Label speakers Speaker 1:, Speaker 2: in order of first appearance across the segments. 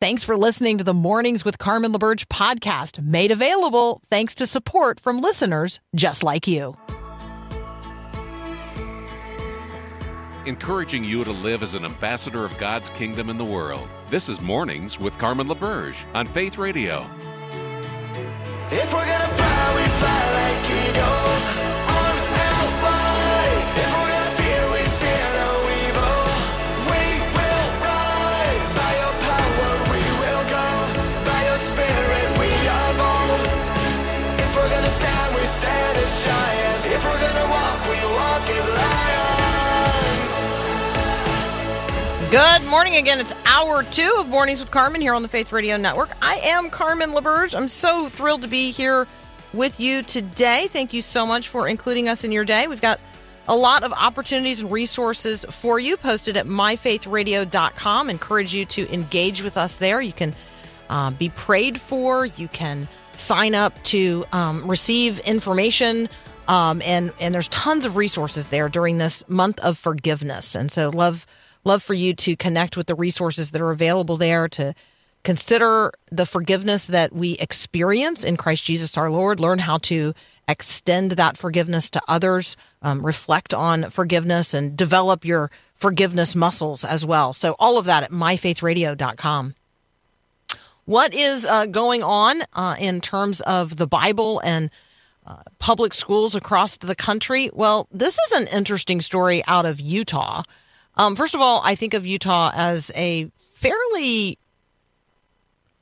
Speaker 1: Thanks for listening to the Mornings with Carmen LaBerge podcast, made available thanks to support from listeners just like you.
Speaker 2: Encouraging you to live as an ambassador of God's kingdom in the world. This is Mornings with Carmen LaBerge on Faith Radio.
Speaker 3: If we're gonna fly, we fly like eagles.
Speaker 1: Good morning again. It's hour two of Mornings with Carmen here on the Faith Radio Network. I am Carmen LaBerge. I'm so thrilled to be here with you today. Thank you so much for including us in your day. We've got a lot of opportunities and resources for you posted at myfaithradio.com. Encourage you to engage with us there. You can uh, be prayed for. You can sign up to um, receive information. Um, and and there's tons of resources there during this month of forgiveness. And so love love for you to connect with the resources that are available there to consider the forgiveness that we experience in Christ Jesus our Lord. Learn how to extend that forgiveness to others. Um, reflect on forgiveness and develop your forgiveness muscles as well. So all of that at myfaithradio.com. What is uh, going on uh, in terms of the Bible and uh, public schools across the country? Well, this is an interesting story out of Utah. Um, first of all, I think of Utah as a fairly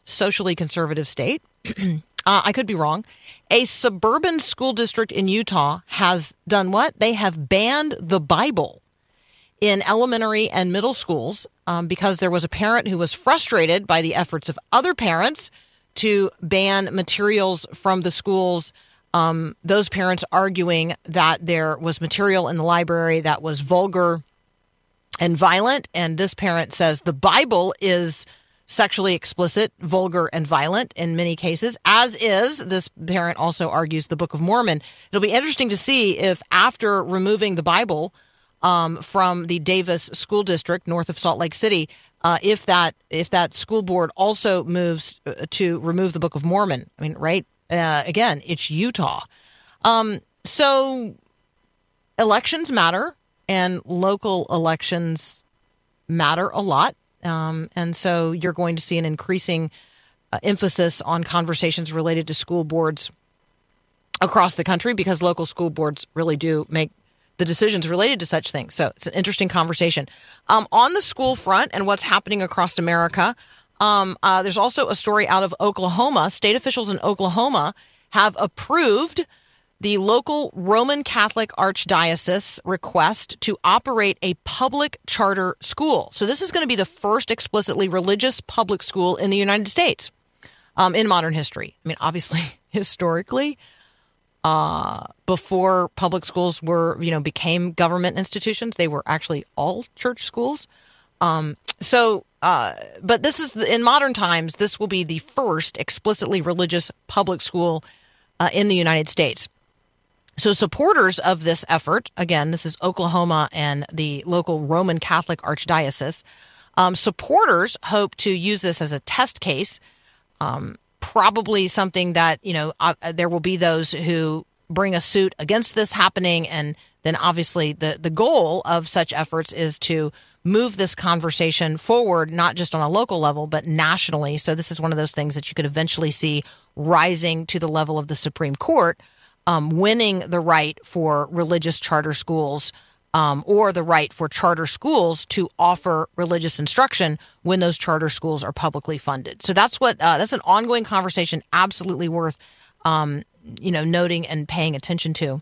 Speaker 1: socially conservative state. uh, I could be wrong. A suburban school district in Utah has done what? They have banned the Bible in elementary and middle schools um, because there was a parent who was frustrated by the efforts of other parents to ban materials from the schools. Um, those parents arguing that there was material in the library that was vulgar and violent. And this parent says the Bible is sexually explicit, vulgar, and violent in many cases, as is, this parent also argues, the Book of Mormon. It'll be interesting to see if after removing the Bible um, from the Davis School District north of Salt Lake City, uh, if that if that school board also moves uh, to remove the Book of Mormon. I mean, right? Uh, again, it's Utah. Um, so elections matter and local elections matter a lot. Um, and so you're going to see an increasing uh, emphasis on conversations related to school boards across the country because local school boards really do make the decisions related to such things. So it's an interesting conversation. Um, on the school front and what's happening across America, um, uh, there's also a story out of Oklahoma. State officials in Oklahoma have approved the local Roman Catholic Archdiocese request to operate a public charter school. So, this is going to be the first explicitly religious public school in the United States um, in modern history. I mean, obviously, historically, uh, before public schools were, you know, became government institutions, they were actually all church schools. Um, so, uh, but this is in modern times, this will be the first explicitly religious public school uh, in the United States. So, supporters of this effort, again, this is Oklahoma and the local Roman Catholic Archdiocese, um, supporters hope to use this as a test case. Um, probably something that, you know, uh, there will be those who bring a suit against this happening. And then obviously the, the goal of such efforts is to move this conversation forward, not just on a local level, but nationally. So, this is one of those things that you could eventually see rising to the level of the Supreme Court um, winning the right for religious charter schools um, or the right for charter schools to offer religious instruction when those charter schools are publicly funded. So that's what uh, that's an ongoing conversation, absolutely worth um, you know noting and paying attention to.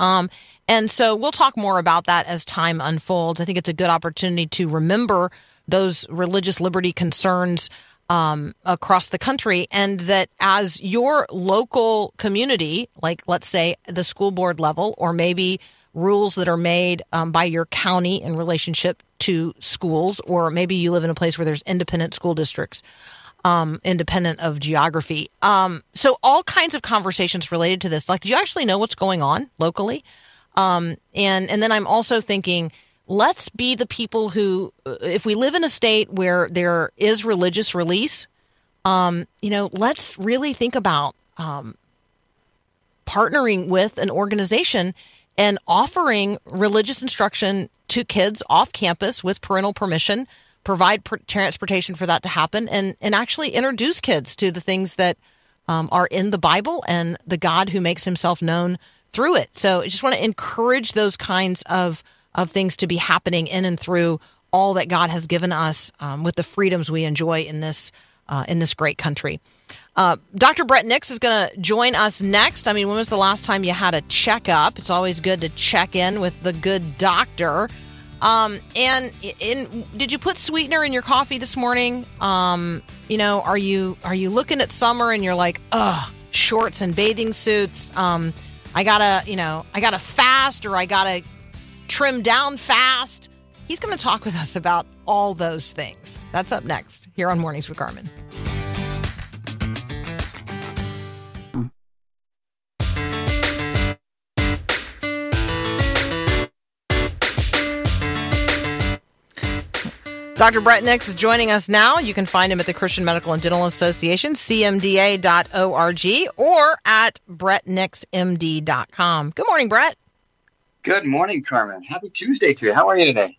Speaker 1: Um, and so we'll talk more about that as time unfolds. I think it's a good opportunity to remember those religious liberty concerns um, across the country, and that as your local community, like let's say the school board level, or maybe rules that are made um, by your county in relationship to schools, or maybe you live in a place where there's independent school districts, um, independent of geography. Um, so all kinds of conversations related to this. Like, do you actually know what's going on locally? Um, and and then I'm also thinking let's be the people who, uh, if we live in a state where there is religious release, um, you know, let's really think about um, partnering with an organization and offering religious instruction to kids off campus with parental permission, provide pr- transportation for that to happen, and and actually introduce kids to the things that um, are in the Bible and the God who makes Himself known through it. So I just want to encourage those kinds of of things to be happening in and through all that God has given us um, with the freedoms we enjoy in this uh, in this great country. Uh, Dr. Bret Nicks is going to join us next. I mean, when was the last time you had a checkup? It's always good to check in with the good doctor. Um, and in, did you put sweetener in your coffee this morning? Um, you know, are you are you looking at summer and you're like, ugh, shorts and bathing suits? Um, I gotta, you know, I gotta fast or I gotta trim down fast. He's going to talk with us about all those things. That's up next here on Mornings with Carmen. Dr. Bret Nicks is joining us now. You can find him at the Christian Medical and Dental Association, cmda.org, or at brettnixmd.com. Good morning, Bret.
Speaker 4: Good morning, Carmen. Happy Tuesday to you. How are you today?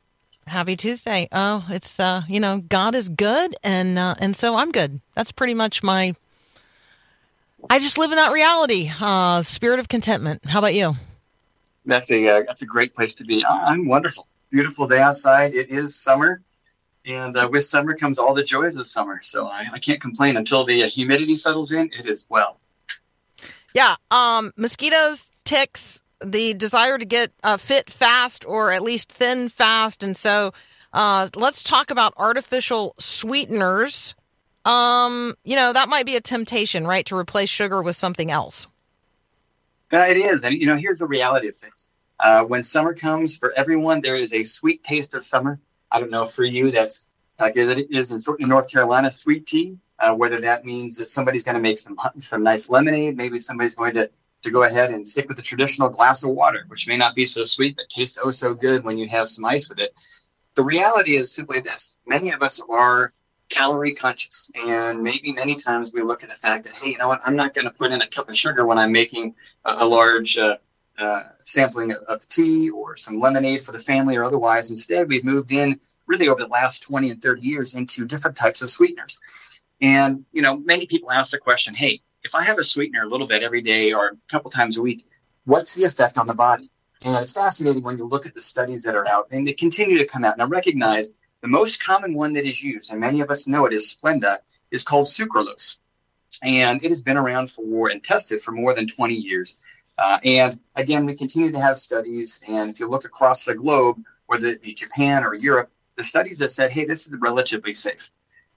Speaker 1: Happy Tuesday. Oh, it's uh, you know, God is good and uh, and so I'm good. That's pretty much my I just live in that reality. Uh spirit of contentment. How about you?
Speaker 4: That's a uh, that's a great place to be. I'm wonderful. Beautiful day outside. It is summer, and uh, with summer comes all the joys of summer. So I, I can't complain until the uh, humidity settles in. It is well.
Speaker 1: Yeah, um mosquitoes, ticks, the desire to get uh, fit fast or at least thin fast and so uh let's talk about artificial sweeteners. Um, you know, that might be a temptation, right, to replace sugar with something else.
Speaker 4: Uh, it is, and you know, here's the reality of things. Uh, when summer comes for everyone, there is a sweet taste of summer. I don't know for you, that's like it is in North Carolina, sweet tea. Uh, whether that means that somebody's going to make some some nice lemonade, maybe somebody's going to to go ahead and stick with the traditional glass of water, which may not be so sweet but tastes oh so good when you have some ice with it. The reality is simply this: many of us are calorie conscious, and maybe many times we look at the fact that hey, you know what? I'm not going to put in a cup of sugar when I'm making a, a large uh, uh, sampling of, of tea or some lemonade for the family or otherwise. Instead, we've moved in really over the last 20 and 30 years into different types of sweeteners. And you know, many people ask the question, hey if I have a sweetener a little bit every day or a couple times a week, what's the effect on the body? And it's fascinating when you look at the studies that are out and they continue to come out. Now, recognize the most common one that is used, and many of us know it is Splenda, is called sucralose. And it has been around for and tested for more than 20 years. Uh, and again, we continue to have studies. And if you look across the globe, whether it be Japan or Europe, the studies have said, hey, this is relatively safe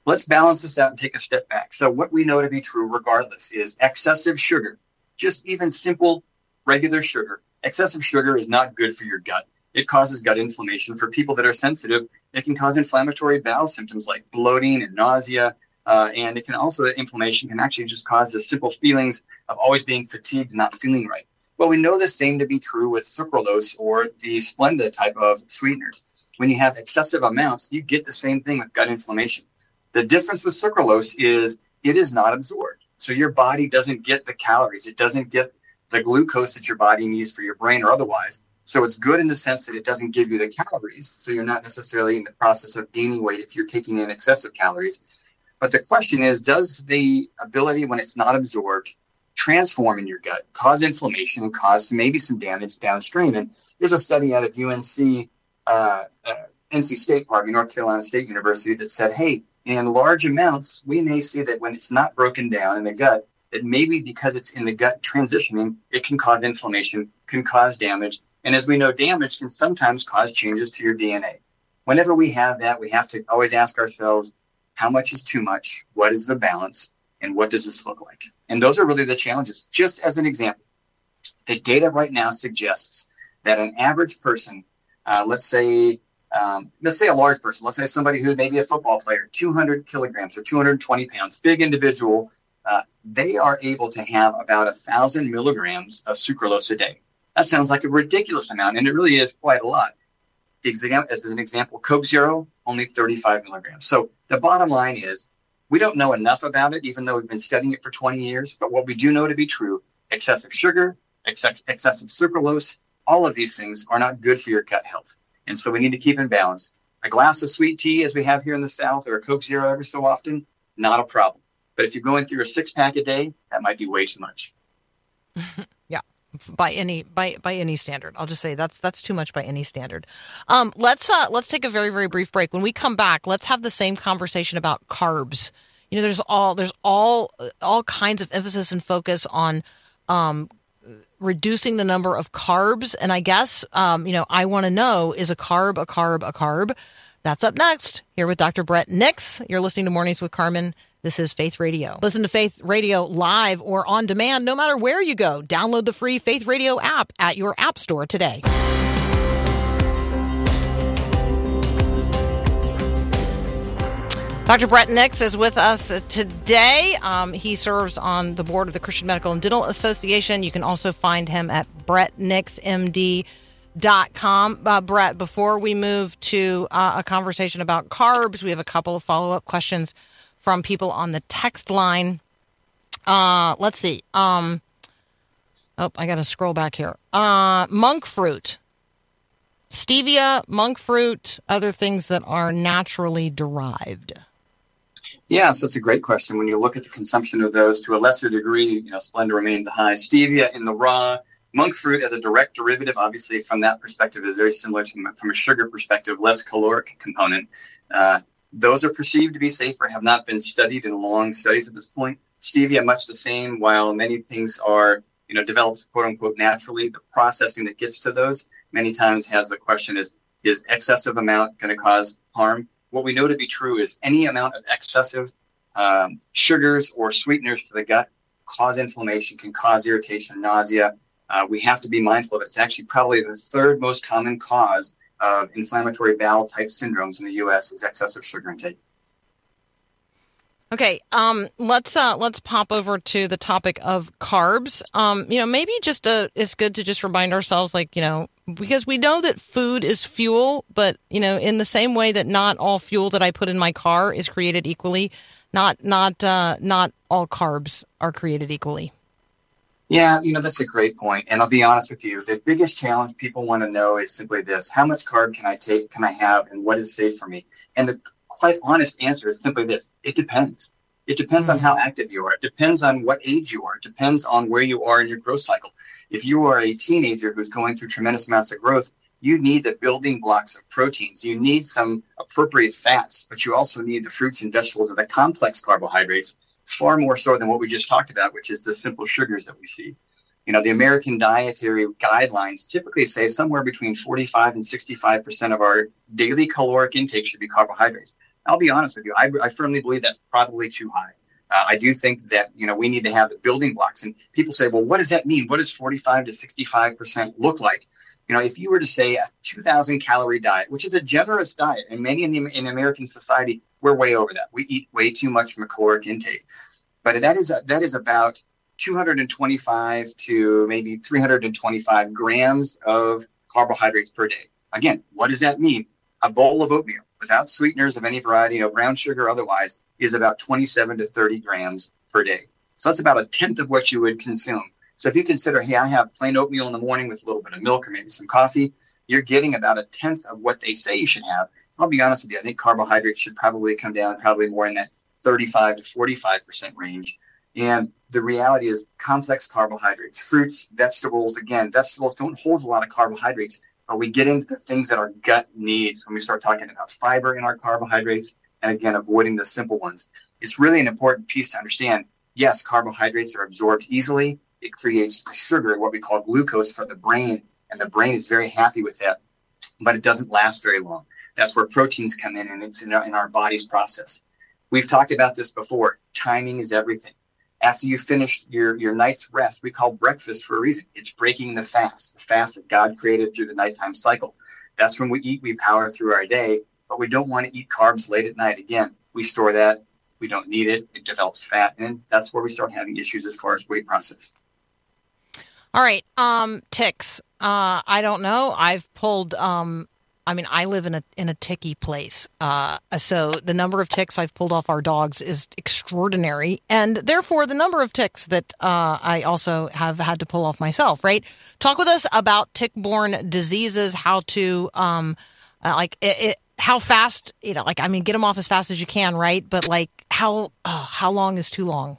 Speaker 4: let's balance this out and take a step back. So, what we know to be true, regardless, is excessive sugar, just even simple regular sugar. Excessive sugar is not good for your gut. It causes gut inflammation. For people that are sensitive, it can cause inflammatory bowel symptoms like bloating and nausea. Uh, and it can also, inflammation can actually just cause the simple feelings of always being fatigued and not feeling right. Well, we know the same to be true with sucralose or the Splenda type of sweeteners. When you have excessive amounts, you get the same thing with gut inflammation. The difference with sucralose is it is not absorbed. So your body doesn't get the calories. It doesn't get the glucose that your body needs for your brain or otherwise. So it's good in the sense that it doesn't give you the calories. So you're not necessarily in the process of gaining weight if you're taking in excessive calories. But the question is, does the ability when it's not absorbed transform in your gut, cause inflammation, and cause maybe some damage downstream? And there's a study out of UNC, uh, uh, NC State Park, North Carolina State University, that said, hey, in large amounts, we may see that when it's not broken down in the gut, that maybe because it's in the gut transitioning, it can cause inflammation, can cause damage. And as we know, damage can sometimes cause changes to your DNA. Whenever we have that, we have to always ask ourselves, how much is too much? What is the balance? And what does this look like? And those are really the challenges. Just as an example, the data right now suggests that an average person, uh, let's say um, let's say a large person, let's say somebody who may be a football player, 200 kilograms or 220 pounds, big individual, uh, they are able to have about a thousand milligrams of sucralose a day. That sounds like a ridiculous amount, and it really is quite a lot. exam, as an example, Coke Zero, only 35 milligrams. So the bottom line is we don't know enough about it, even though we've been studying it for 20 years. But what we do know to be true excessive sugar, excess, excessive sucralose, all of these things are not good for your gut health. And so we need to keep in balance. A glass of sweet tea, as we have here in the South, or a Coke Zero every so often, not a problem. But if you're going through a six pack a day, that might be way too much.
Speaker 1: yeah by any by by any standard. I'll just say that's that's too much by any standard. Um, let's uh, let's take a very very brief break. When we come back, let's have the same conversation about carbs. You know, there's all there's all all kinds of emphasis and focus on um, reducing the number of carbs, and I guess um, you know I want to know is a carb a carb a carb. That's up next here with Dr. Bret Nicks. You're listening to Mornings with Carmen. This is Faith Radio. Listen to Faith Radio live or on demand no matter where you go. Download the free Faith Radio app at your app store today. Dr. Bret Nicks is with us today. Um, he serves on the board of the Christian Medical and Dental Association. You can also find him at brettnixmd.com. Uh, Bret, before we move to uh, a conversation about carbs, we have a couple of follow up questions from people on the text line. Uh, let's see. Um, oh, I got to scroll back here. Uh, monk fruit, stevia, monk fruit, other things that are naturally derived.
Speaker 4: Yeah, so it's a great question. When you look at the consumption of those to a lesser degree, you know, Splenda remains a high. Stevia in the raw, monk fruit as a direct derivative, obviously from that perspective, is very similar to from a sugar perspective, less caloric component. Uh, those are perceived to be safer, have not been studied in long studies at this point. Stevia, much the same, while many things are you know developed quote unquote naturally, the processing that gets to those many times has the question is is excessive amount going to cause harm? What we know to be true is any amount of excessive um, sugars or sweeteners to the gut cause inflammation, can cause irritation, nausea. Uh, we have to be mindful of it. It's actually probably the third most common cause of inflammatory bowel type syndromes in the U.S. is excessive sugar intake.
Speaker 1: Okay, um, let's uh, let's pop over to the topic of carbs. Um, you know, maybe just uh, it's good to just remind ourselves, like you know, because we know that food is fuel, but you know, in the same way that not all fuel that I put in my car is created equally, not not uh, not all carbs are created equally.
Speaker 4: Yeah, you know, that's a great. And I'll be honest with you, the biggest challenge people want to know is simply this how much carb can I take, can I have, and what is safe for me? And the quite honest answer is simply this it depends. It depends on how active you are. It depends on what age you are. It depends on where you are in your growth cycle. If you are a teenager who's going through tremendous amounts of growth, you need the building blocks of proteins. You need some appropriate fats, but you also need the fruits and vegetables and the complex carbohydrates far more so than what we just talked about, which is the simple sugars that we see. You know, the American dietary guidelines typically say somewhere between 45 and 65% of our daily caloric intake should be carbohydrates. I'll be honest with you, I, I firmly believe that's probably too high. Uh, I do think that, you know, we need to have the building blocks. And people say, well, what does that mean? What does 45 to 65% look like? You know, if you were to say a 2,000 calorie diet, which is a generous diet, and many in, the, in American society, we're way over that. We eat way too much from a caloric intake. But that is, that is about 225 to maybe 325 grams of carbohydrates per day. Again, what does that mean? A bowl of oatmeal without sweeteners of any variety, you know, brown sugar otherwise, is about 27 to 30 grams per day. So that's about a tenth of what you would consume. So if you consider, hey, I have plain oatmeal in the morning with a little bit of milk or maybe some coffee, you're getting about a tenth of what they say you should have. I'll be honest with you, I think carbohydrates should probably come down probably more in that 35 to 45% range. And the reality is complex carbohydrates, fruits, vegetables, again, vegetables don't hold a lot of carbohydrates, but we get into the things that our gut needs when we start talking about fiber in our carbohydrates and again, avoiding the simple ones. It's really an important piece to understand. Yes, carbohydrates are absorbed easily. It creates sugar, what we call glucose for the brain, and the brain is very happy with that, but it doesn't last very long. That's where proteins come in and it's in our, in our body's process. We've talked about this before. Timing is everything. After you finish your, your night's rest, we call breakfast for a reason. It's breaking the fast, the fast that God created through the nighttime cycle. That's when we eat, we power through our day, but we don't want to eat carbs late at night. Again, we store that. We don't need it. It develops fat. And that's where we start having issues as far as weight process.
Speaker 1: All right. Um, ticks. Uh, I don't know. I've pulled um, I mean, I live in a in a ticky place, uh, so the number of ticks I've pulled off our dogs is extraordinary, and therefore the number of ticks that uh, I also have had to pull off myself. Right? Talk with us about tick-borne diseases, how to um, uh, like it, it, how fast you know, like I mean, get them off as fast as you can, right? But like how oh, how long is too long?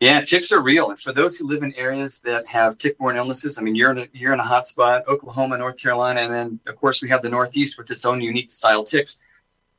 Speaker 4: Yeah, ticks are real. And for those who live in areas that have tick-borne illnesses, I mean, you're in a, you're in a hot spot, Oklahoma, North Carolina, and then of course we have the Northeast with its own unique style ticks.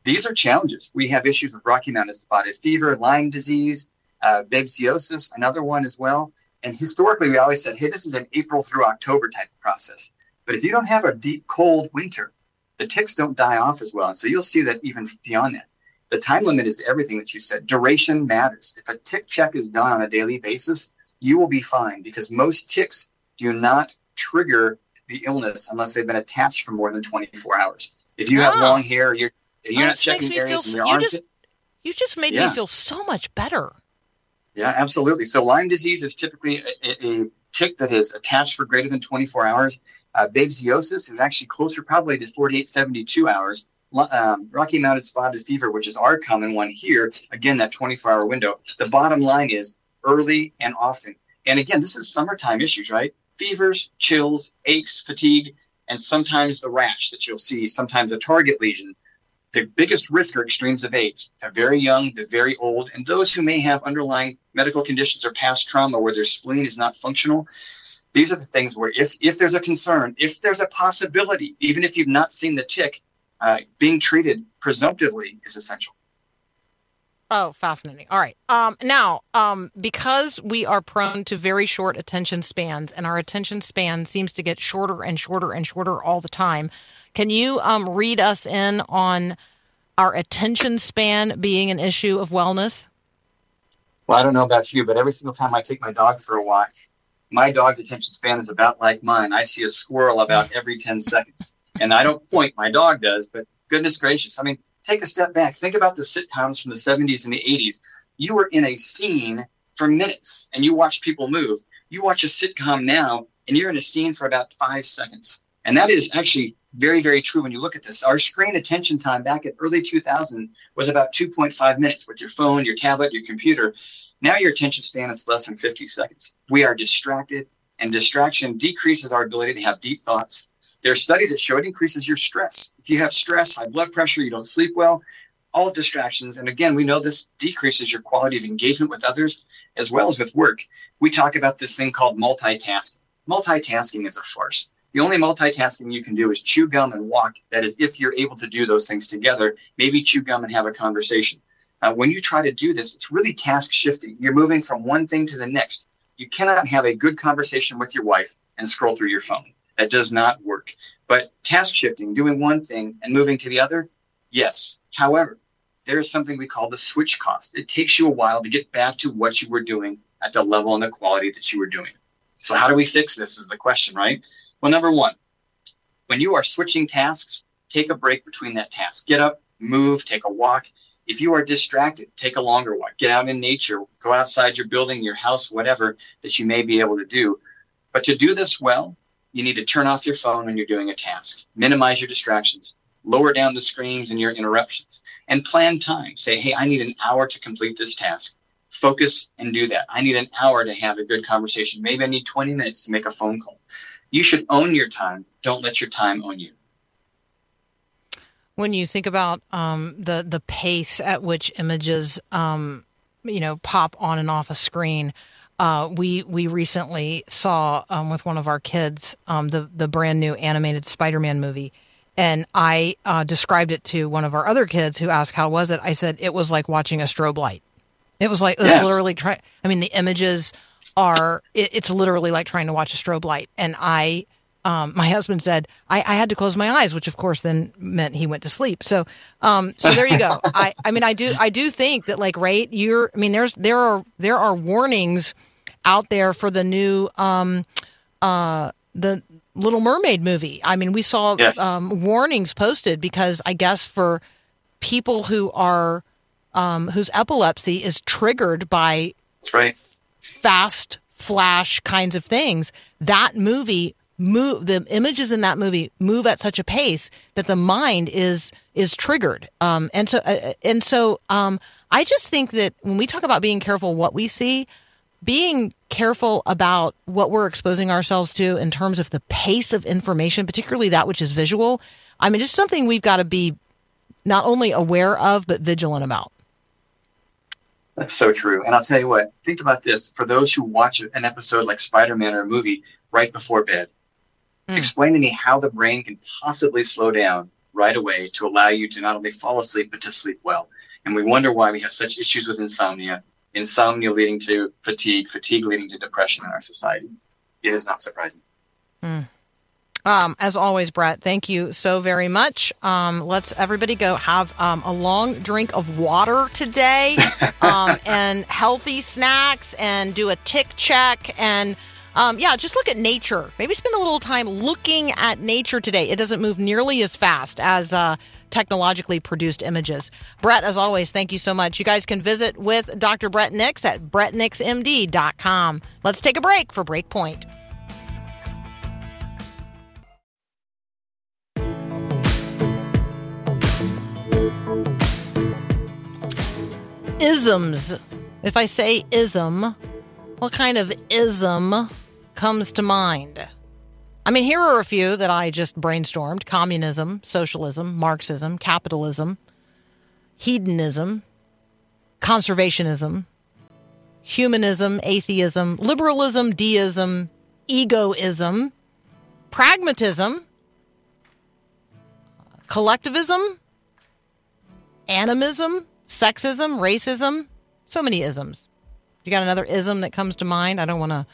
Speaker 4: These are challenges. We have issues with Rocky Mountain spotted fever, Lyme disease, uh, babesiosis, another one as well. And historically, we always said, hey, this is an April through October type of process. But if you don't have a deep, cold winter, the ticks don't die off as well. And so you'll see that even beyond that. The time limit is everything that you said. Duration matters. If a tick check is done on a daily basis, you will be fine because most ticks do not trigger the illness unless they've been attached for more than 24 hours. If you have
Speaker 1: Oh.
Speaker 4: long hair, you're, you're
Speaker 1: Oh,
Speaker 4: not checking
Speaker 1: me feel
Speaker 4: areas in your
Speaker 1: you
Speaker 4: armpit.
Speaker 1: just- You just made
Speaker 4: Yeah.
Speaker 1: me feel so much better.
Speaker 4: Yeah, absolutely. So Lyme disease is typically a, a, a tick that is attached for greater than 24 hours. Uh, babesiosis is actually closer probably to 48, 72 hours. Um, Rocky Mountain spotted fever, which is our common one here, again, that 24 hour window. The bottom line is early and often. And again, this is summertime issues, right? Fevers, chills, aches, fatigue, and sometimes the rash that you'll see, sometimes a target lesion. The biggest risk are extremes of age, the very young, the very old, and those who may have underlying medical conditions or past trauma where their spleen is not functional. These are the things where if, if there's a concern, if there's a possibility, even if you've not seen the tick, uh, being treated presumptively is essential.
Speaker 1: Oh, fascinating. All right. Um, now, um, because we are prone to very short attention spans, and our attention span seems to get shorter and shorter and shorter all the time, can you um, read us in on our attention span being an issue of wellness?
Speaker 4: Well, I don't know about you, but every single time I take my dog for a walk, my dog's attention span is about like mine. I see a squirrel about every 10 seconds. And I don't point, my dog does, but goodness gracious. I mean, take a step back. Think about the sitcoms from the 70s and the 80s. You were in a scene for minutes and you watch people move. You watch a sitcom now and you're in a scene for about five seconds. And that is actually very, very true when you look at this. Our screen attention time back in early 2000 was about 2.5 minutes with your phone, your tablet, your computer. Now your attention span is less than 50 seconds. We are distracted, and distraction decreases our ability to have deep thoughts. There are studies that show it increases your stress. If you have stress, high blood pressure, you don't sleep well, all distractions. And again, we know this decreases your quality of engagement with others as well as with work. We talk about this thing called multitasking. Multitasking is a farce. The only multitasking you can do is chew gum and walk. That is, if you're able to do those things together, maybe chew gum and have a conversation. Uh, when you try to do this, it's really task shifting. You're moving from one thing to the next. You cannot have a good conversation with your wife and scroll through your phone. That does not work. But task shifting, doing one thing and moving to the other, yes. However, there is something we call the switch cost. It takes you a while to get back to what you were doing at the level and the quality that you were doing. So, how do we fix this? Is the question, right? Well, number one, when you are switching tasks, take a break between that task. Get up, move, take a walk. If you are distracted, take a longer walk. Get out in nature, go outside your building, your house, whatever that you may be able to do. But to do this well, you need to turn off your phone when you're doing a task, minimize your distractions, lower down the screens and your interruptions, and plan time. Say, hey, I need an hour to complete this task. Focus and do that. I need an hour to have a good conversation. Maybe I need 20 minutes to make a phone call. You should own your time. Don't let your time own you.
Speaker 1: When you think about um, the the pace at which images, um, you know, pop on and off a screen, uh, we we recently saw um, with one of our kids um, the the brand new animated Spider-Man movie, and I uh, described it to one of our other kids who asked how was it. I said it was like watching a strobe light. It was like it was
Speaker 4: Yes.
Speaker 1: literally try. I mean, the images are. It, it's literally like trying to watch a strobe light, and I. Um, my husband said I, I had to close my eyes, which of course then meant he went to sleep. So, um, so there you go. I, I mean, I do, I do think that like, right, you're, I mean, there's, there are, there are warnings out there for the new, um, uh, the Little Mermaid movie. I mean, we saw
Speaker 4: Yes.
Speaker 1: um, warnings posted because I guess for people who are, um, whose epilepsy is triggered by
Speaker 4: That's right.
Speaker 1: fast flash kinds of things, that movie move the images in that movie move at such a pace that the mind is is triggered um, and so uh, and so um, i just think that when we talk about being careful what we see being careful about what we're exposing ourselves to in terms of the pace of information particularly that which is visual i mean just something we've got to be not only aware of but vigilant about
Speaker 4: That's so true. And I'll tell you what, think about this. For those who watch an episode like Spider Man or a movie right before bed,
Speaker 1: Hmm.
Speaker 4: explain to me how the brain can possibly slow down right away to allow you to not only fall asleep, but to sleep well. And we wonder why we have such issues with insomnia, insomnia leading to fatigue, fatigue leading to depression in our society. It is not surprising.
Speaker 1: Um, as always, Bret, thank you so very much. Um, let's everybody go have um, a long drink of water today um, and healthy snacks and do a tick check and um, yeah, just look at nature. Maybe spend a little time looking at nature today. It doesn't move nearly as fast as uh, technologically produced images. Bret, as always, thank you so much. You guys can visit with Dr. Bret Nicks at brettnixmd.com. Let's take a break for Breakpoint. isms. If I say ism, what kind of ism comes to mind? I mean, here are a few that I just brainstormed communism, socialism, Marxism, capitalism, hedonism, conservationism, humanism, atheism, liberalism, deism, egoism, pragmatism, collectivism, animism, sexism, racism, so many isms. You got another ism that comes to mind? I don't want to,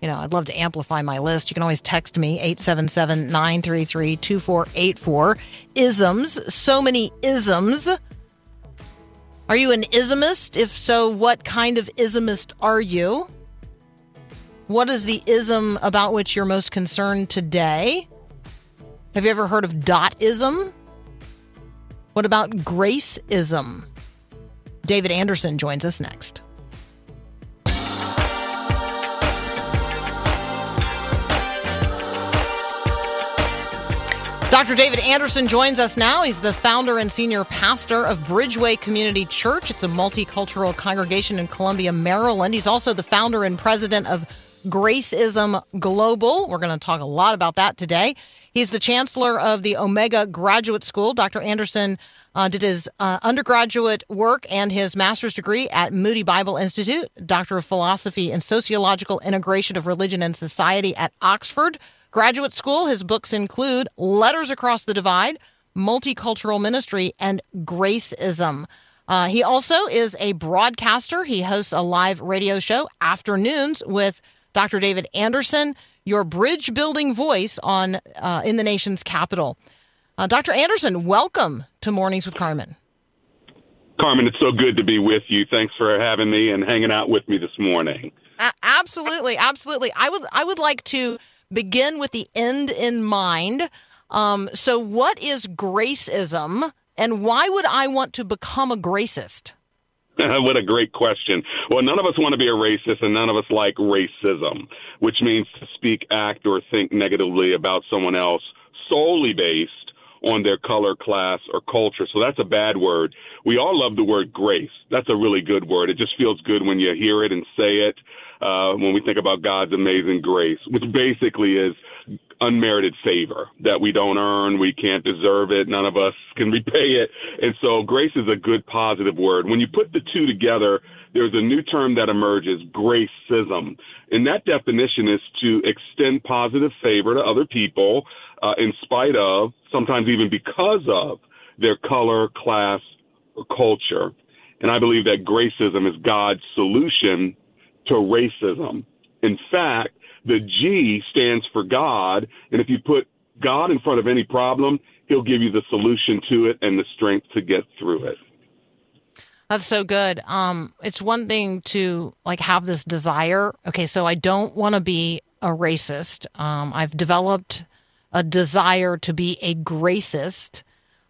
Speaker 1: you know, I'd love to amplify my list. You can always text me 877 933 2484. Isms, so many isms. Are you an ismist? If so, what kind of ismist are you? What is the ism about which you're most concerned today? Have you ever heard of dotism? What about gracism? David Anderson joins us next. Dr. David Anderson joins us now. He's the founder and senior pastor of Bridgeway Community Church. It's a multicultural congregation in Columbia, Maryland. He's also the founder and president of Gracism Global. We're going to talk a lot about that today. He's the chancellor of the Omega Graduate School. Dr. Anderson uh, did his uh, undergraduate work and his master's degree at Moody Bible Institute, Doctor of Philosophy and Sociological Integration of Religion and Society at Oxford Graduate School. His books include Letters Across the Divide, Multicultural Ministry, and Gracism. Uh, he also is a broadcaster. He hosts a live radio show, Afternoons, with Dr. David Anderson, your bridge building voice on uh, in the nation's capital. Uh, Dr. Anderson, welcome to Mornings with Carmen.
Speaker 5: Carmen, it's so good to be with you. Thanks for having me and hanging out with me this morning.
Speaker 1: Absolutely, absolutely. I would I would like to begin with the end in mind. Um, so, what is gracism, and why would I want to become a gracist?
Speaker 5: what a great question. Well, none of us want to be a racist, and none of us like racism, which means to speak, act, or think negatively about someone else solely based on their color, class, or culture. So that's a bad word. We all love the word grace. That's a really good word. It just feels good when you hear it and say it. Uh, when we think about God's amazing grace, which basically is unmerited favor that we don't earn, we can't deserve it, none of us can repay it. And so grace is a good positive word. When you put the two together, there's a new term that emerges, gracism. And that definition is to extend positive favor to other people uh, in spite of, sometimes even because of, their color, class, or culture. And I believe that gracism is God's solution to racism. In fact, the G stands for God, and if you put God in front of any problem, He'll give you the solution to it and the strength to get through it.
Speaker 1: That's so good. Um, it's one thing to like have this desire. Okay, so I don't want to be a racist. Um, I've developed a desire to be a gracist.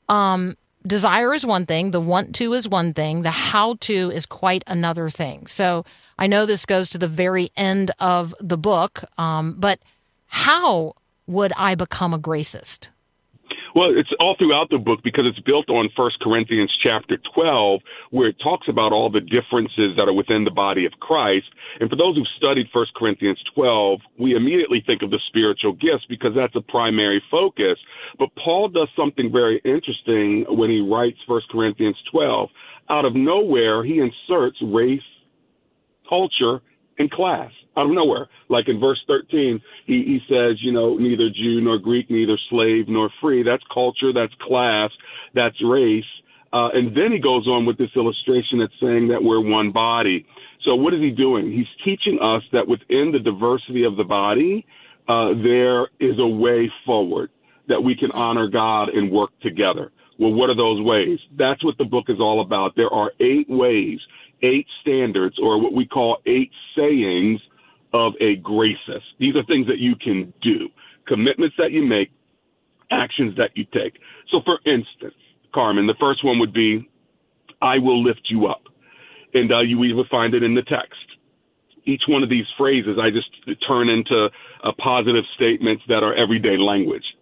Speaker 1: Um, desire is one thing. The want to is one thing. The how to is quite another thing. So I know this goes to the very end of the book, um, but how would I become a gracist?
Speaker 5: Well, it's all throughout the book because it's built on First Corinthians chapter 12, where it talks about all the differences that are within the body of Christ. And for those who've studied First Corinthians 12, we immediately think of the spiritual gifts because that's a primary focus. But Paul does something very interesting when he writes First Corinthians 12. Out of nowhere, he inserts race, culture, and class out of nowhere. Like in verse 13, he, he says, you know, neither Jew nor Greek, neither slave nor free. That's culture, that's class, that's race. Uh, and then he goes on with this illustration that's saying that we're one body. So what is he doing? He's teaching us that within the diversity of the body, uh, there is a way forward that we can honor God and work together. Well, what are those ways? That's what the book is all about. There are eight ways, eight standards, or what we call eight sayings of a gracist. These are things that you can do, commitments that you make, actions that you take. So, for instance, Carmen, the first one would be, I will lift you up. And uh, you even find it in the text. Each one of these phrases, I just turn into uh, positive statements that are everyday language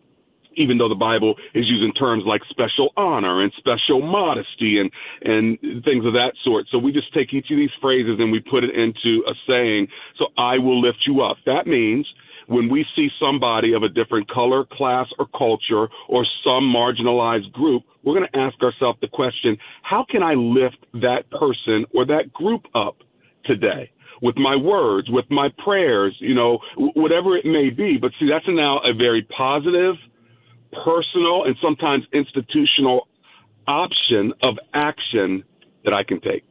Speaker 5: even though the Bible is using terms like special honor and special modesty and, and things of that sort. So we just take each of these phrases and we put it into a saying. So I will lift you up. That means when we see somebody of a different color, class, or culture, or some marginalized group, we're going to ask ourselves the question, how can I lift that person or that group up today? With my words, with my prayers, you know, whatever it may be. But see, that's now a very positive, personal and sometimes institutional option of action that I can take.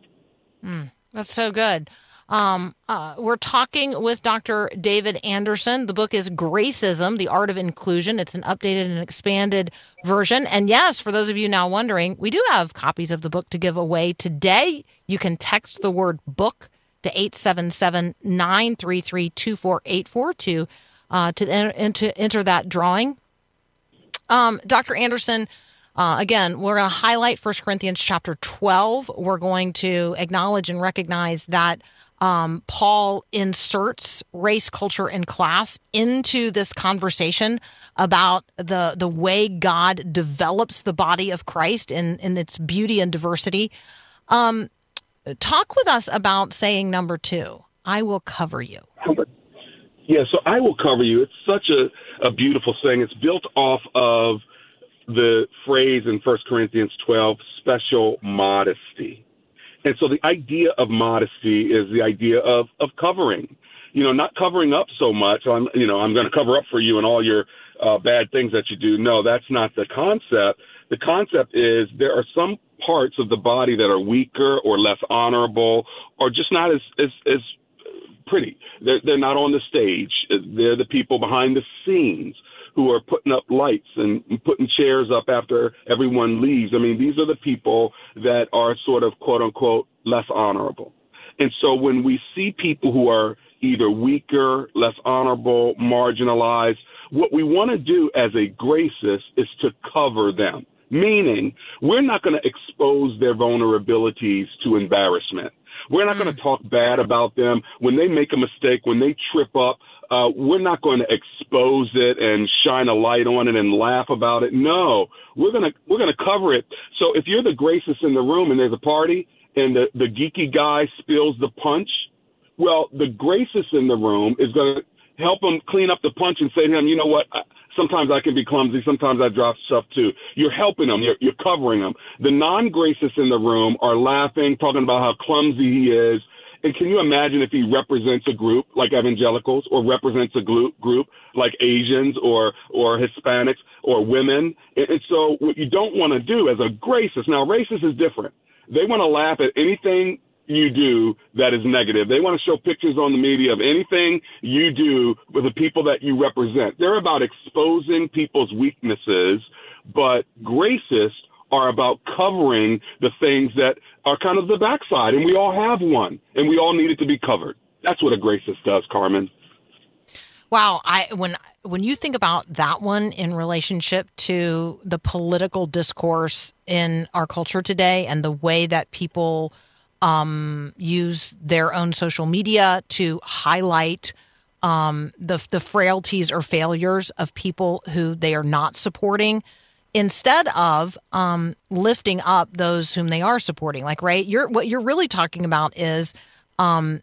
Speaker 1: Mm, that's so good. Um, uh, we're talking with Dr. David Anderson. The book is Gracism, The Art of Inclusion. It's an updated and expanded version. And yes, for those of you now wondering, we do have copies of the book to give away today. You can text the word book to 877 933 2484 to uh, to enter that drawing. Um, Dr. Anderson, uh, again, we're going to highlight 1 Corinthians chapter 12. We're going to acknowledge and recognize that um, Paul inserts race, culture, and class into this conversation about the the way God develops the body of Christ in in its beauty and diversity. Um, talk with us about saying number two. I will cover you.
Speaker 5: Yeah, so I will cover you. It's such a, a beautiful thing. It's built off of the phrase in 1 Corinthians 12, special modesty. And so the idea of modesty is the idea of, of covering, you know, not covering up so much. I'm, you know, I'm going to cover up for you and all your uh, bad things that you do. No, that's not the concept. The concept is there are some parts of the body that are weaker or less honorable or just not as, as, as pretty. They're, they're not on the stage. They're the people behind the scenes who are putting up lights and putting chairs up after everyone leaves. I mean, these are the people that are sort of quote unquote less honorable. And so when we see people who are either weaker, less honorable, marginalized, what we want to do as a gracist is to cover them. Meaning, we're not going to expose their vulnerabilities to embarrassment. We're not mm. going to talk bad about them when they make a mistake, when they trip up. Uh, we're not going to expose it and shine a light on it and laugh about it. No, we're gonna we're gonna cover it. So if you're the gracist in the room and there's a party and the, the geeky guy spills the punch, well, the gracist in the room is going to help him clean up the punch and say to him, you know what, sometimes I can be clumsy. Sometimes I drop stuff too. You're helping them. You're, you're covering them. The non-gracists in the room are laughing, talking about how clumsy he is. And can you imagine if he represents a group like evangelicals or represents a group, like Asians or, or Hispanics or women? And, and so what you don't want to do as a gracist, now racist is different. They want to laugh at anything you do that is negative. They want to show pictures on the media of anything you do with the people that you represent. They're about exposing people's weaknesses, but gracists are about covering the things that are kind of the backside. And we all have one, and we all need it to be covered. That's what a gracist does, Carmen.
Speaker 1: Wow, I when when you think about that one in relationship to the political discourse in our culture today and the way that people um, use their own social media to highlight um, the the frailties or failures of people who they are not supporting instead of um, lifting up those whom they are supporting. Like, right, you're what you're really talking about is um,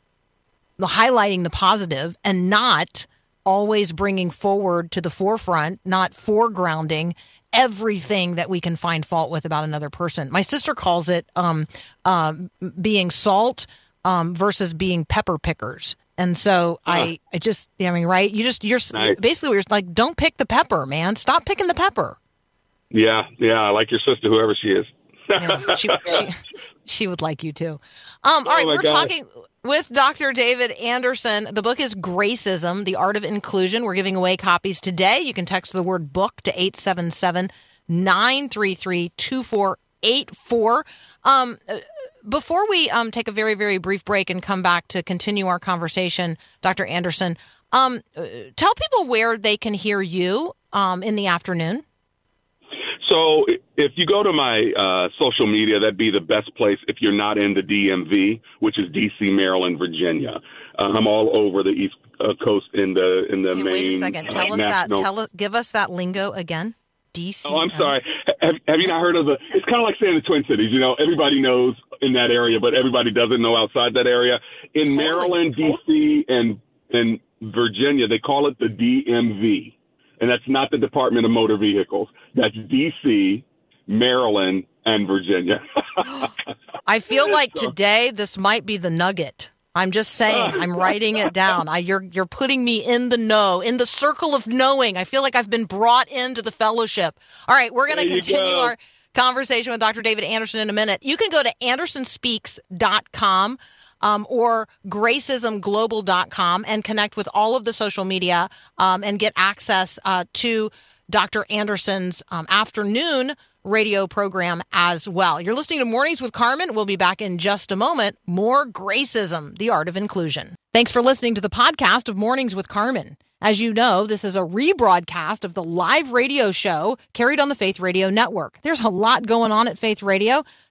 Speaker 1: the highlighting the positive and not always bringing forward to the forefront, not foregrounding everything that we can find fault with about another person. My sister calls it um, uh, being salt um, versus being pepper pickers. And so I, I just, I mean, right? You just, you're
Speaker 5: Nice.
Speaker 1: basically, you're like, don't pick the pepper, man. Stop picking the pepper.
Speaker 5: Yeah, yeah, I like your sister, whoever she is.
Speaker 1: Yeah, she, she, she would like you too. Um, all right,
Speaker 5: Oh my
Speaker 1: we're
Speaker 5: God.
Speaker 1: talking with Dr. David Anderson. The book is Gracism, The Art of Inclusion. We're giving away copies today. You can text the word book to 877 933 2484. Um, uh, before we um, take a very, very brief break and come back to continue our conversation, Dr. Anderson, um, uh, tell people where they can hear you um, in the afternoon.
Speaker 5: So if you go to my uh, social media, that'd be the best place if you're not in the DMV, which is DC, Maryland, Virginia. Uh, I'm all over the East uh, Coast in the in the
Speaker 1: Okay,
Speaker 5: main.
Speaker 1: wait a second.
Speaker 5: uh,
Speaker 1: Tell us that. Tell us. Give us that lingo again. DC.
Speaker 5: Oh, I'm sorry. Have, have you not heard of the? It's kind of like saying the Twin Cities. You know, everybody knows in that area, but everybody doesn't know outside that area. In
Speaker 1: Totally.
Speaker 5: Maryland, DC, and and Virginia, they call it the DMV, and that's not the Department of Motor Vehicles. That's DC, Maryland, and Virginia.
Speaker 1: I feel like today this might be the nugget. I'm just saying. I'm writing it down. I, you're you're putting me in the know, in the circle of knowing. I feel like I've been brought into the fellowship. All right, we're going to continue
Speaker 5: go.
Speaker 1: our conversation with Dr. David Anderson in a minute. You can go to andersonspeaks.com um, or gracismglobal.com and connect with all of the social media um, and get access uh, to Dr. Anderson's um, afternoon radio program as well. You're listening to Mornings with Carmen. We'll be back in just a moment. More Gracism, the art of inclusion. Thanks for listening to the podcast of Mornings with Carmen. As you know, this is a rebroadcast of the live radio show carried on the Faith Radio Network. There's a lot going on at Faith Radio,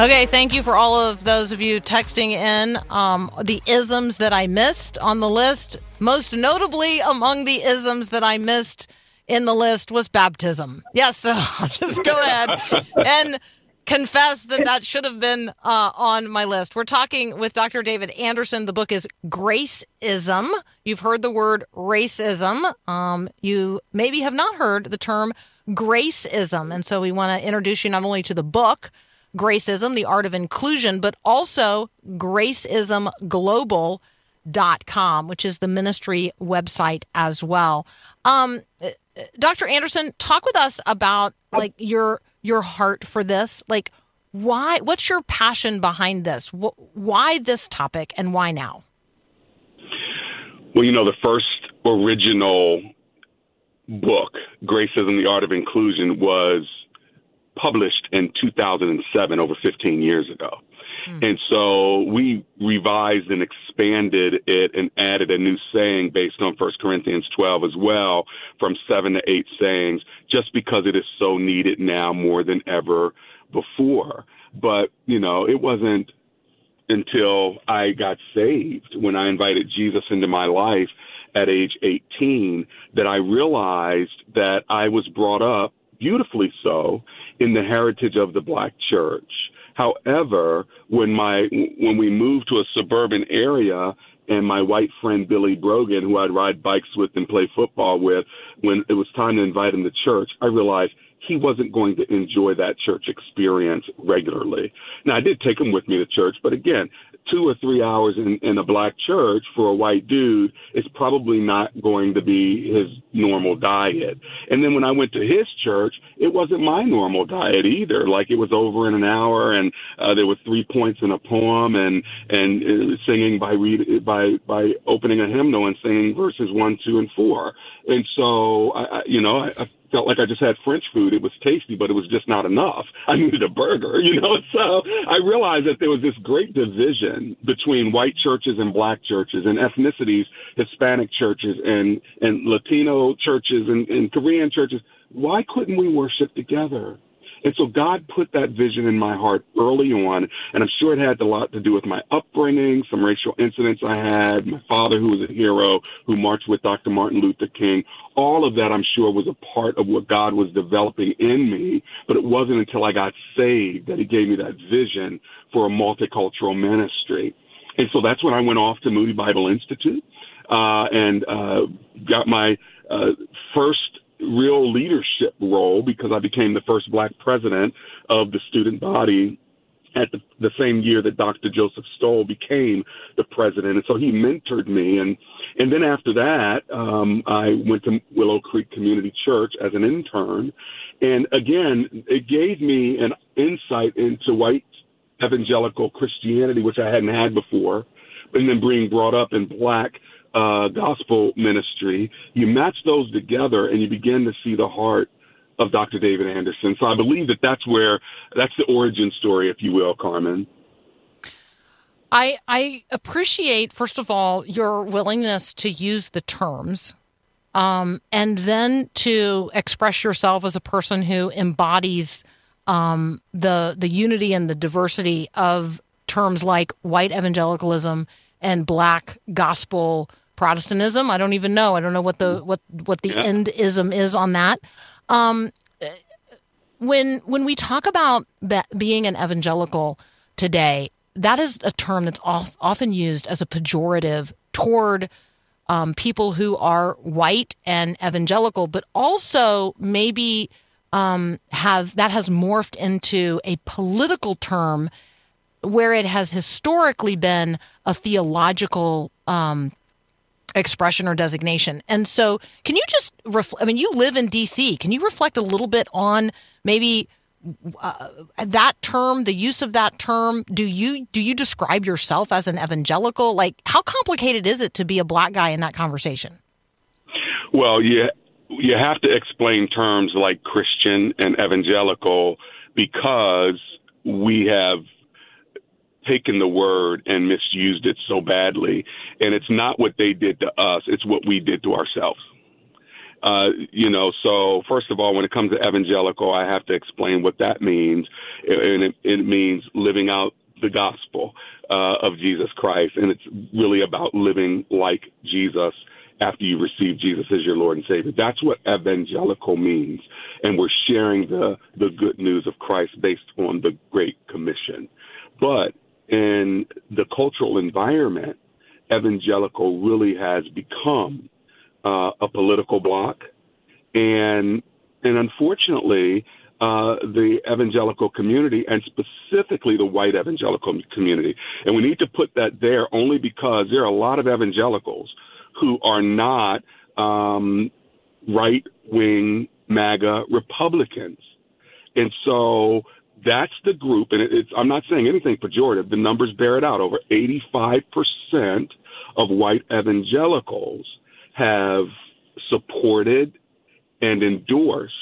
Speaker 1: Okay, thank you for all of those of you texting in um, the isms that I missed on the list. Most notably, among the isms that I missed in the list was baptism. Yes, so I'll just go ahead and confess that that should have been uh, on my list. We're talking with Dr. David Anderson. The book is Gracism. You've heard the word racism. Um, you maybe have not heard the term Gracism. And so we want to introduce you not only to the book, Gracism, the art of inclusion, but also gracismglobal.com, which is the ministry website as well. Um, Dr. Anderson, talk with us about like your your heart for this. Like, why? What's your passion behind this? Wh- why this topic, and why now?
Speaker 5: Well, you know, the first original book, Gracism, the Art of Inclusion, was published in 2007, over 15 years ago. Hmm. And so we revised and expanded it and added a new saying based on 1 Corinthians 12 as well, from seven to eight sayings, just because it is so needed now more than ever before. But, you know, it wasn't until I got saved when I invited Jesus into my life at age 18 that I realized that I was brought up beautifully so in the heritage of the black church. However, when my when we moved to a suburban area and my white friend Billy Brogan, who I'd ride bikes with and play football with, when it was time to invite him to church, I realized he wasn't going to enjoy that church experience regularly. Now, I did take him with me to church, but again, two or three hours in, in a black church for a white dude is probably not going to be his normal diet. And then when I went to his church, it wasn't my normal diet either. Like it was over in an hour, and uh, there were three points in a poem, and and uh, singing by read by by opening a hymnal and singing verses one, two, and four. And so I, I you know I, I felt like I just had French food. It was tasty, but it was just not enough. I needed a burger, you know? So I realized that there was this great division between white churches and black churches and ethnicities, Hispanic churches and, and Latino churches and, and Korean churches. Why couldn't we worship together? And so God put that vision in my heart early on, and I'm sure it had a lot to do with my upbringing, some racial incidents I had, my father who was a hero, who marched with Dr. Martin Luther King. All of that, I'm sure, was a part of what God was developing in me, but it wasn't until I got saved that He gave me that vision for a multicultural ministry. And so that's when I went off to Moody Bible Institute uh, and uh, got my uh, first real leadership role because I became the first black president of the student body at the, the same year that Dr. Joseph Stowell became the president. And so he mentored me. And, and then after that, um, I went to Willow Creek Community Church as an intern. And again, it gave me an insight into white evangelical Christianity, which I hadn't had before. And then being brought up in black uh, gospel ministry, you match those together and you begin to see the heart of Dr. David Anderson. So I believe that that's where that's the origin story, if you will, Carmen.
Speaker 1: I I appreciate first of all your willingness to use the terms, um, and then to express yourself as a person who embodies um, the the unity and the diversity of terms like white evangelicalism and black gospel Protestantism. I don't even know. I don't know what the what what the yeah. endism is on that. Um, when when we talk about be- being an evangelical today, that is a term that's off, often used as a pejorative toward um, people who are white and evangelical, but also maybe um, have that has morphed into a political term where it has historically been a theological um, expression or designation. And so, can you just, ref- I mean, you live in DC. Can you reflect a little bit on maybe uh, that term, the use of that term? Do you do you describe yourself as an evangelical? Like, how complicated is it to be a black guy in that conversation?
Speaker 5: Well, yeah, you have to explain terms like Christian and evangelical because we have taken the word and misused it so badly. And it's not what they did to us, it's what we did to ourselves. Uh, you know, so first of all, when it comes to evangelical, I have to explain what that means. And it, it means living out the gospel uh, of Jesus Christ. And it's really about living like Jesus after you receive Jesus as your Lord and Savior. That's what evangelical means. And we're sharing the, the good news of Christ based on the Great Commission. But in the cultural environment, evangelical really has become uh, a political bloc, and and unfortunately, uh, the evangelical community, and specifically the white evangelical community, and we need to put that there only because there are a lot of evangelicals who are not um, right wing MAGA Republicans, and so that's the group, and it's, I'm not saying anything pejorative. The numbers bear it out. Over 85% of white evangelicals have supported and endorsed,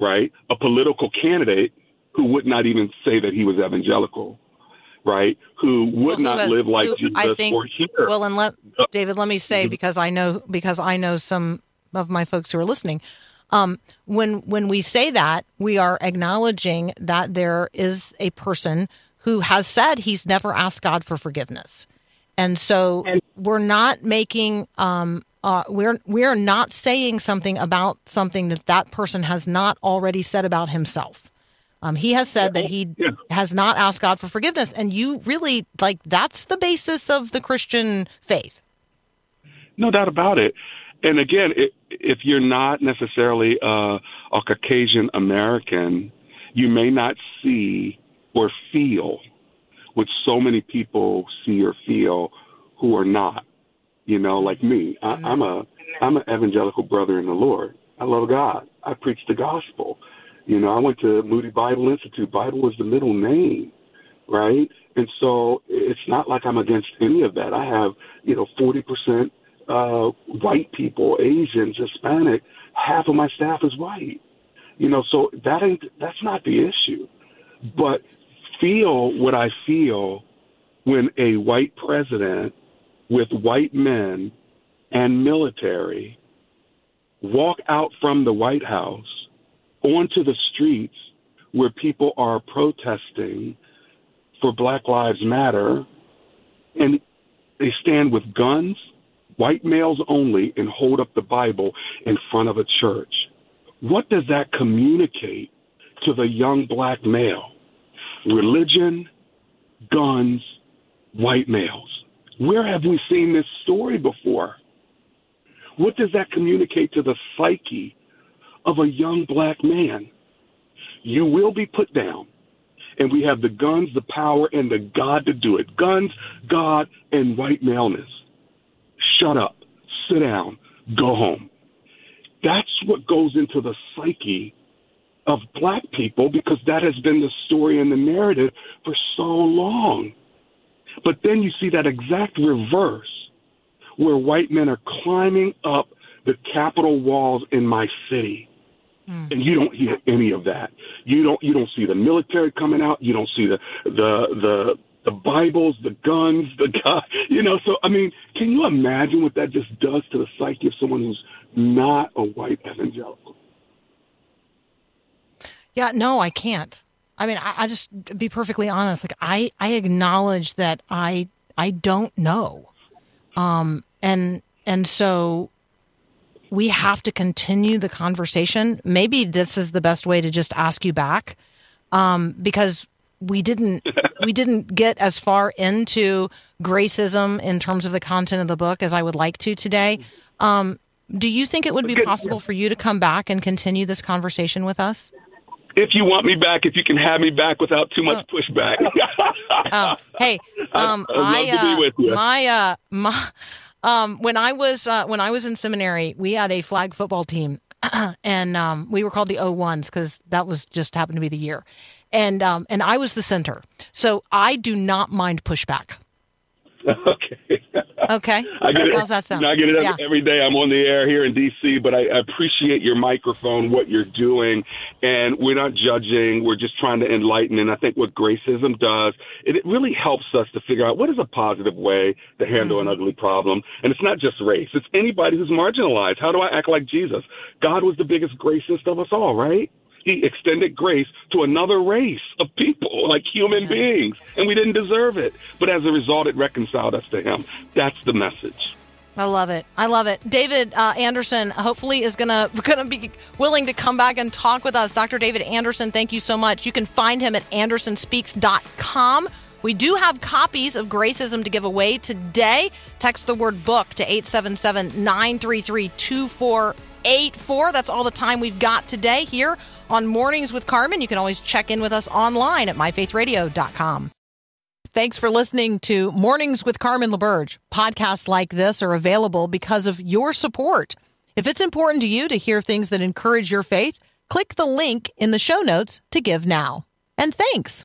Speaker 5: right, a political candidate who would not even say that he was evangelical, right, who would well, not has, live like who, Jesus
Speaker 1: I think,
Speaker 5: or hear.
Speaker 1: Well, and let David, let me say mm-hmm. because I know because I know some of my folks who are listening um, when when we say that, we are acknowledging that there is a person who has said he's never asked God for forgiveness, and so we're not making um, uh, we're we're not saying something about something that that person has not already said about himself. Um, he has said that he yeah. has not asked God for forgiveness, and you really like that's the basis of the Christian faith.
Speaker 5: No doubt about it and again, it, if you're not necessarily uh, a Caucasian American, you may not see or feel what so many people see or feel who are not. You know, like me, I, I'm a I'm an evangelical brother in the Lord. I love God. I preach the gospel. You know, I went to Moody Bible Institute. Bible was the middle name, right? And so it's not like I'm against any of that. I have, you know, 40% uh, white people, Asians, Hispanic. Half of my staff is white. You know, so that ain't that's not the issue. But feel what I feel when a white president with white men and military walk out from the White House onto the streets where people are protesting for Black Lives Matter and they stand with guns, white males only, and hold up the Bible in front of a church. What does that communicate to the young black male? Religion, guns, white males. Where have we seen this story before? What does that communicate to the psyche of a young black man? You will be put down. And we have the guns, the power, and the God to do it. Guns, God, and white maleness. Shut up, sit down, go home. That's what goes into the psyche of black people because that has been the story and the narrative for so long. But then you see that exact reverse where white men are climbing up the Capitol walls in my city. Hmm. And you don't hear any of that. You don't you don't see the military coming out. You don't see the the the the Bibles, the guns, the guy, you know. So I mean, can you imagine what that just does to the psyche of someone who's not a white evangelical?
Speaker 1: Yeah, no, I can't. I mean, I, I just be perfectly honest. Like, I I acknowledge that I I don't know, um, and and so we have to continue the conversation. Maybe this is the best way to just ask you back, um, because we didn't we didn't get as far into gracism in terms of the content of the book as I would like to today. Um, do you think it would be possible for you to come back and continue this conversation with us?
Speaker 5: If you want me back, if you can have me back without too much pushback.
Speaker 1: Oh, hey, um,
Speaker 5: I'd
Speaker 1: I, uh, my, uh, my, um, when I was, uh, when I was in seminary, we had a flag football team and, um, we were called the O1s because that was just happened to be the year. And, um, and I was the center. So I do not mind pushback.
Speaker 5: okay.
Speaker 1: Okay.
Speaker 5: I get it.
Speaker 1: How's that sound?
Speaker 5: I get it
Speaker 1: Yeah.
Speaker 5: every day. I'm on the air here in D.C., but I appreciate your microphone, what you're doing, and we're not judging. We're just trying to enlighten. And I think what Gracism does, it, it really helps us to figure out what is a positive way to handle
Speaker 1: Mm-hmm.
Speaker 5: an ugly problem. And it's not just race; it's anybody who's marginalized. How do I act like Jesus? God was the biggest gracist of us all, right? He extended grace to another race of people, like human beings, and we didn't deserve it. But as a result, it reconciled us to Him. That's the message.
Speaker 1: I love it. I love it. David uh, Anderson hopefully is gonna gonna be willing to come back and talk with us. Dr. David Anderson, thank you so much. You can find him at andersonspeaks.com. We do have copies of Gracism to give away today. Text the word book to 877-933-2484. That's all the time we've got today here on Mornings with Carmen. You can always check in with us online at myfaithradio.com. Thanks for listening to Mornings with Carmen LaBerge. Podcasts like this are available because of your support. If it's important to you to hear things that encourage your faith, click the link in the show notes to give now. And thanks.